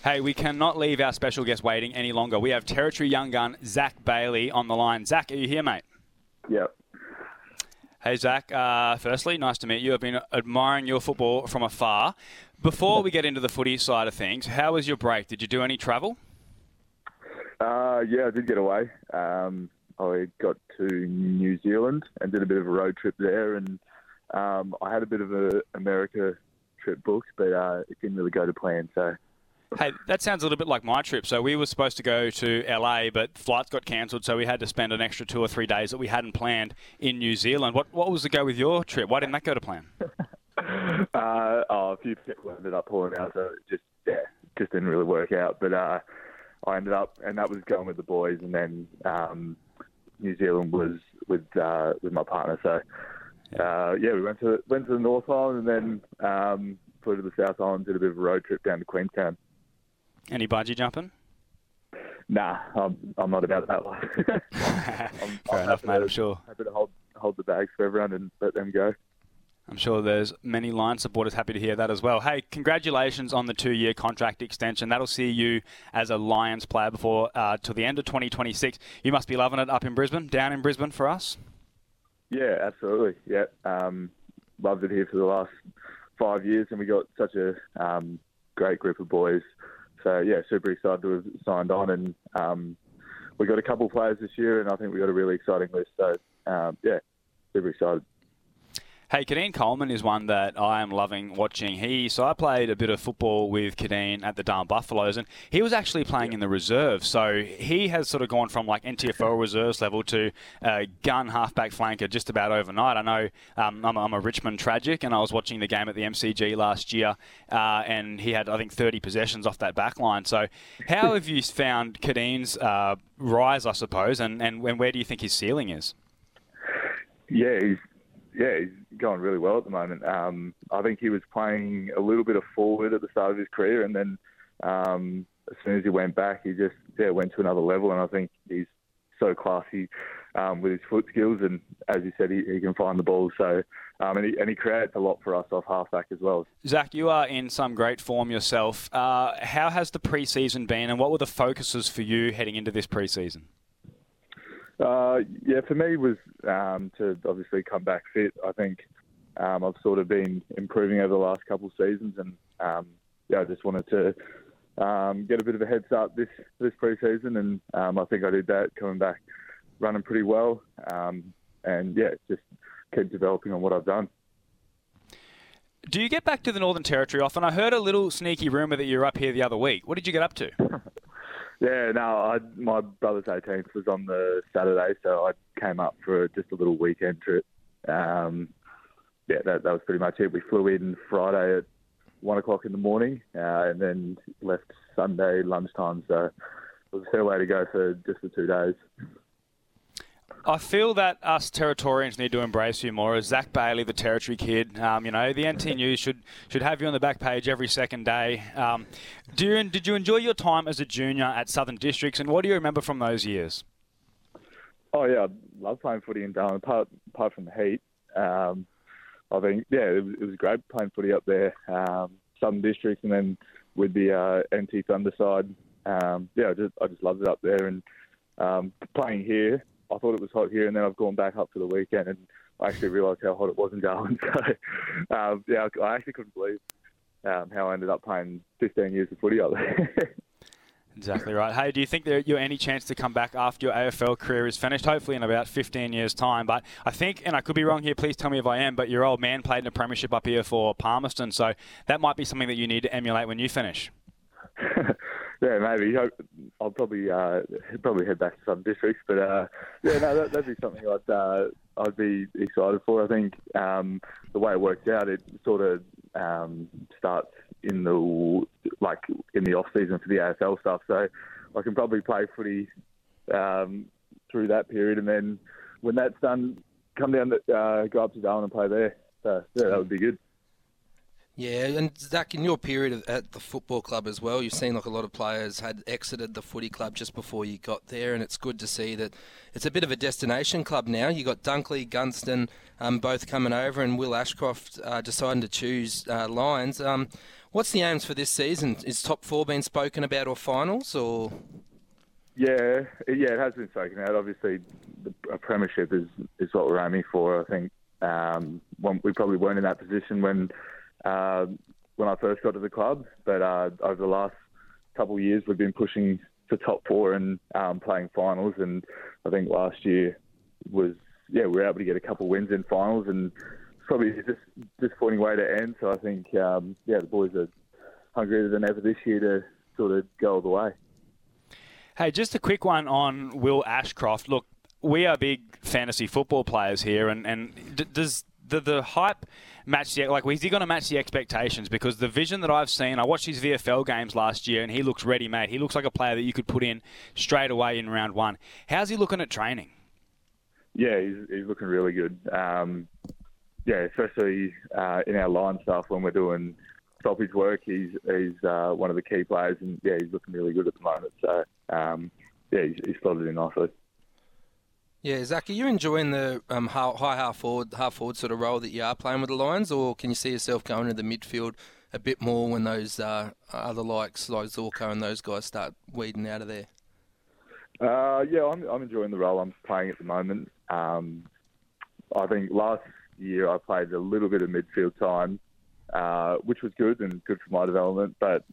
Hey, we cannot leave our special guest waiting any longer. We have Territory Young Gun Zac Bailey on the line. Zac, are you here, mate? Yep. Hey, Zac. Uh, firstly, nice to meet you. I've been admiring your football from afar. Before we get into the footy side of things, how was your break? Did you do any travel? Uh, yeah, I did get away. Um, I got to New Zealand and did a bit of a road trip there, and um, I had a bit of an America trip booked, but uh, it didn't really go to plan. So Hey, that sounds a little bit like my trip. So we were supposed to go to LA, but flights got cancelled, so we had to spend an extra two or three days that we hadn't planned in New Zealand. What what was the go with your trip? Why didn't that go to plan? uh, oh, a few people ended up pulling out, so it just yeah, just didn't really work out. But uh, I ended up, and that was going with the boys, and then um, New Zealand was with uh, with my partner. So uh, yeah, we went to went to the North Island, and then um, flew to the South Island, did a bit of a road trip down to Queenstown. Any bungee jumping? Nah, I'm, I'm not about that life. I'm, Fair I'm enough, mate. To, I'm sure. Happy to hold hold the bags for everyone and let them go. I'm sure there's many line supporters happy to hear that as well. Hey, congratulations on the two-year contract extension. That'll see you as a Lions player before uh, till the end of 2026. You must be loving it up in Brisbane, down in Brisbane for us. Yeah, absolutely. Yeah, um, loved it here for the last five years, and we got such a um, great group of boys so yeah, super excited to have signed on, and um, we got a couple of players this year, and I think we got a really exciting list. So um, yeah, super excited. Hey, Keidean Coleman is one that I am loving watching. He so I played a bit of football with Keidean at the Darwin Buffaloes, and he was actually playing in the reserve. So he has sort of gone from like NTFL reserves level to uh, gun halfback flanker just about overnight. I know um, I'm, I'm, a Richmond tragic, and I was watching the game at the MCG last year, uh, and he had I think 30 possessions off that back line. So how have you found Keidean's uh, rise, I suppose, and, and and where do you think his ceiling is? Yeah, he's yeah, he's going really well at the moment. Um, I think he was playing a little bit of forward at the start of his career, and then um, as soon as he went back, he just yeah went to another level. And I think he's so classy um, with his foot skills, and as you said, he, he can find the ball. So um, and, he, and he creates a lot for us off halfback as well. Zac, you are in some great form yourself. Uh, how has the preseason been, and what were the focuses for you heading into this preseason? Uh, yeah, for me was um, to obviously come back fit. I think um, I've sort of been improving over the last couple of seasons, and um, yeah, I just wanted to um, get a bit of a head start this this preseason, and um, I think I did that coming back, running pretty well, um, and yeah, just keep developing on what I've done. Do you get back to the Northern Territory often? I heard a little sneaky rumor that you were up here the other week. What did you get up to? Yeah, no, I, my brother's 18th was on the Saturday, so I came up for just a little weekend trip. Um, yeah, that, that was pretty much it. We flew in Friday at one o'clock in the morning, uh, and then left Sunday lunchtime. So it was a fair way to go for just the two days. I feel that us Territorians need to embrace you more as Zac Bailey, the Territory kid. Um, you know, the NT News should should have you on the back page every second day. Um, do you, did you enjoy your time as a junior at Southern Districts, and what do you remember from those years? Oh yeah, I love playing footy in Darwin. Apart, apart from the heat, um, I think yeah, it was, it was, great playing footy up there, um, Southern Districts, and then with the uh, NT Thunder side. Um, yeah, I just I just loved it up there, and um, playing here I thought it was hot here, and then I've gone back up for the weekend, and I actually realised how hot it was in Darwin. So, um, yeah, I actually couldn't believe um, how I ended up playing 15 years of footy up there. Exactly right. Hey, do you think there you're any chance to come back after your AFL career is finished? Hopefully in about 15 years' time. But I think, and I could be wrong here. Please tell me if I am. But your old man played in a premiership up here for Palmerston, so that might be something that you need to emulate when you finish. yeah, maybe. I'll probably uh, probably head back to some districts, but uh, yeah, no, that, would be something I'd uh, I'd be excited for. I think um, the way it works out, it sort of um, starts in the like in the off season for the AFL stuff. So I can probably play footy um, through that period, and then when that's done, come down, to, uh, go up to Darwin and play there. So yeah, that would be good. Yeah, and Zac, in your period at the football club as well, you've seen like a lot of players had exited the footy club just before you got there, and it's good to see that it's a bit of a destination club now. You got Dunkley, Gunston, um, both coming over, and Will Ashcroft uh, deciding to choose uh, Lions. Um, what's the aims for this season? Is top four being spoken about, or finals, or? Yeah, yeah, it has been spoken out. Obviously, the, a premiership is is what we're aiming for. I think um, we probably weren't in that position when uh, when I first got to the club. But uh, over the last couple of years, we've been pushing for top four and um, playing finals. And I think last year was yeah, we were able to get a couple of wins in finals, and it's probably dis- disappointing way to end. So I think um, yeah, the boys are hungrier than ever this year to sort of go all the way. Hey, just a quick one on Will Ashcroft. Look, we are big fantasy football players here, and, and does the, the hype match the like? Is he going to match the expectations? Because the vision that I've seen, I watched his VFL games last year, and he looks ready made. He looks like a player that you could put in straight away in round one. How's he looking at training? Yeah, he's, he's looking really good. Um, yeah, especially uh, in our line stuff when we're doing stoppage work. He's he's uh, one of the key players, and yeah, he's looking really good at the moment. So um, yeah, he's, he's slotted in nicely. Yeah, Zac, are you enjoying the um, high half forward, half forward sort of role that you are playing with the Lions, or can you see yourself going to the midfield a bit more when those uh, other likes like Zorko and those guys start weeding out of there? Uh, yeah, I'm, I'm enjoying the role I'm playing at the moment. Um, I think last year I played a little bit of midfield time, uh, which was good and good for my development, but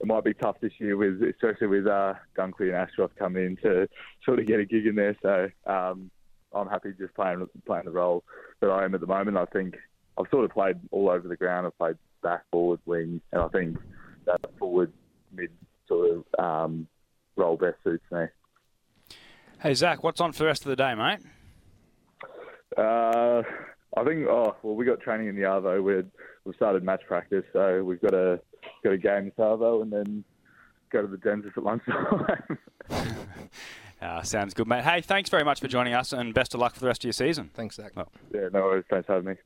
it might be tough this year with especially with uh, Dunkley and Ashcroft coming in to sort of get a gig in there. So um, I'm happy just playing playing the role that I am at the moment. I think I've sort of played all over the ground. I've played back, forward, wing, and I think that forward mid sort of um, role best suits me. Hey Zac, what's on for the rest of the day, mate? Uh, I think oh well, we got training in the Arvo. we we've started match practice, so we've got a go to game Savo and then go to the dentist at lunchtime. uh, sounds good, mate. Hey, thanks very much for joining us and best of luck for the rest of your season. Thanks, Zac. Yeah, no worries. Thanks for having me.